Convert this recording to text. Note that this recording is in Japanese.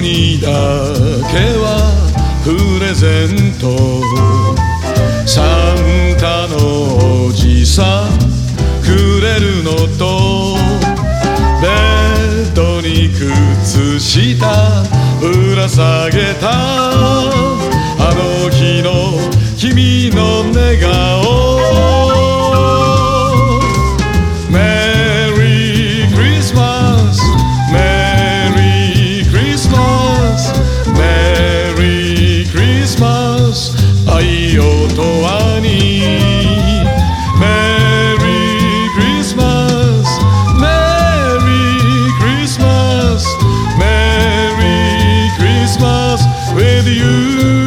にだけはプレゼントサンタのおじさんくれるのとベッドに靴下ぶら下げたあの日の君の寝顔 with you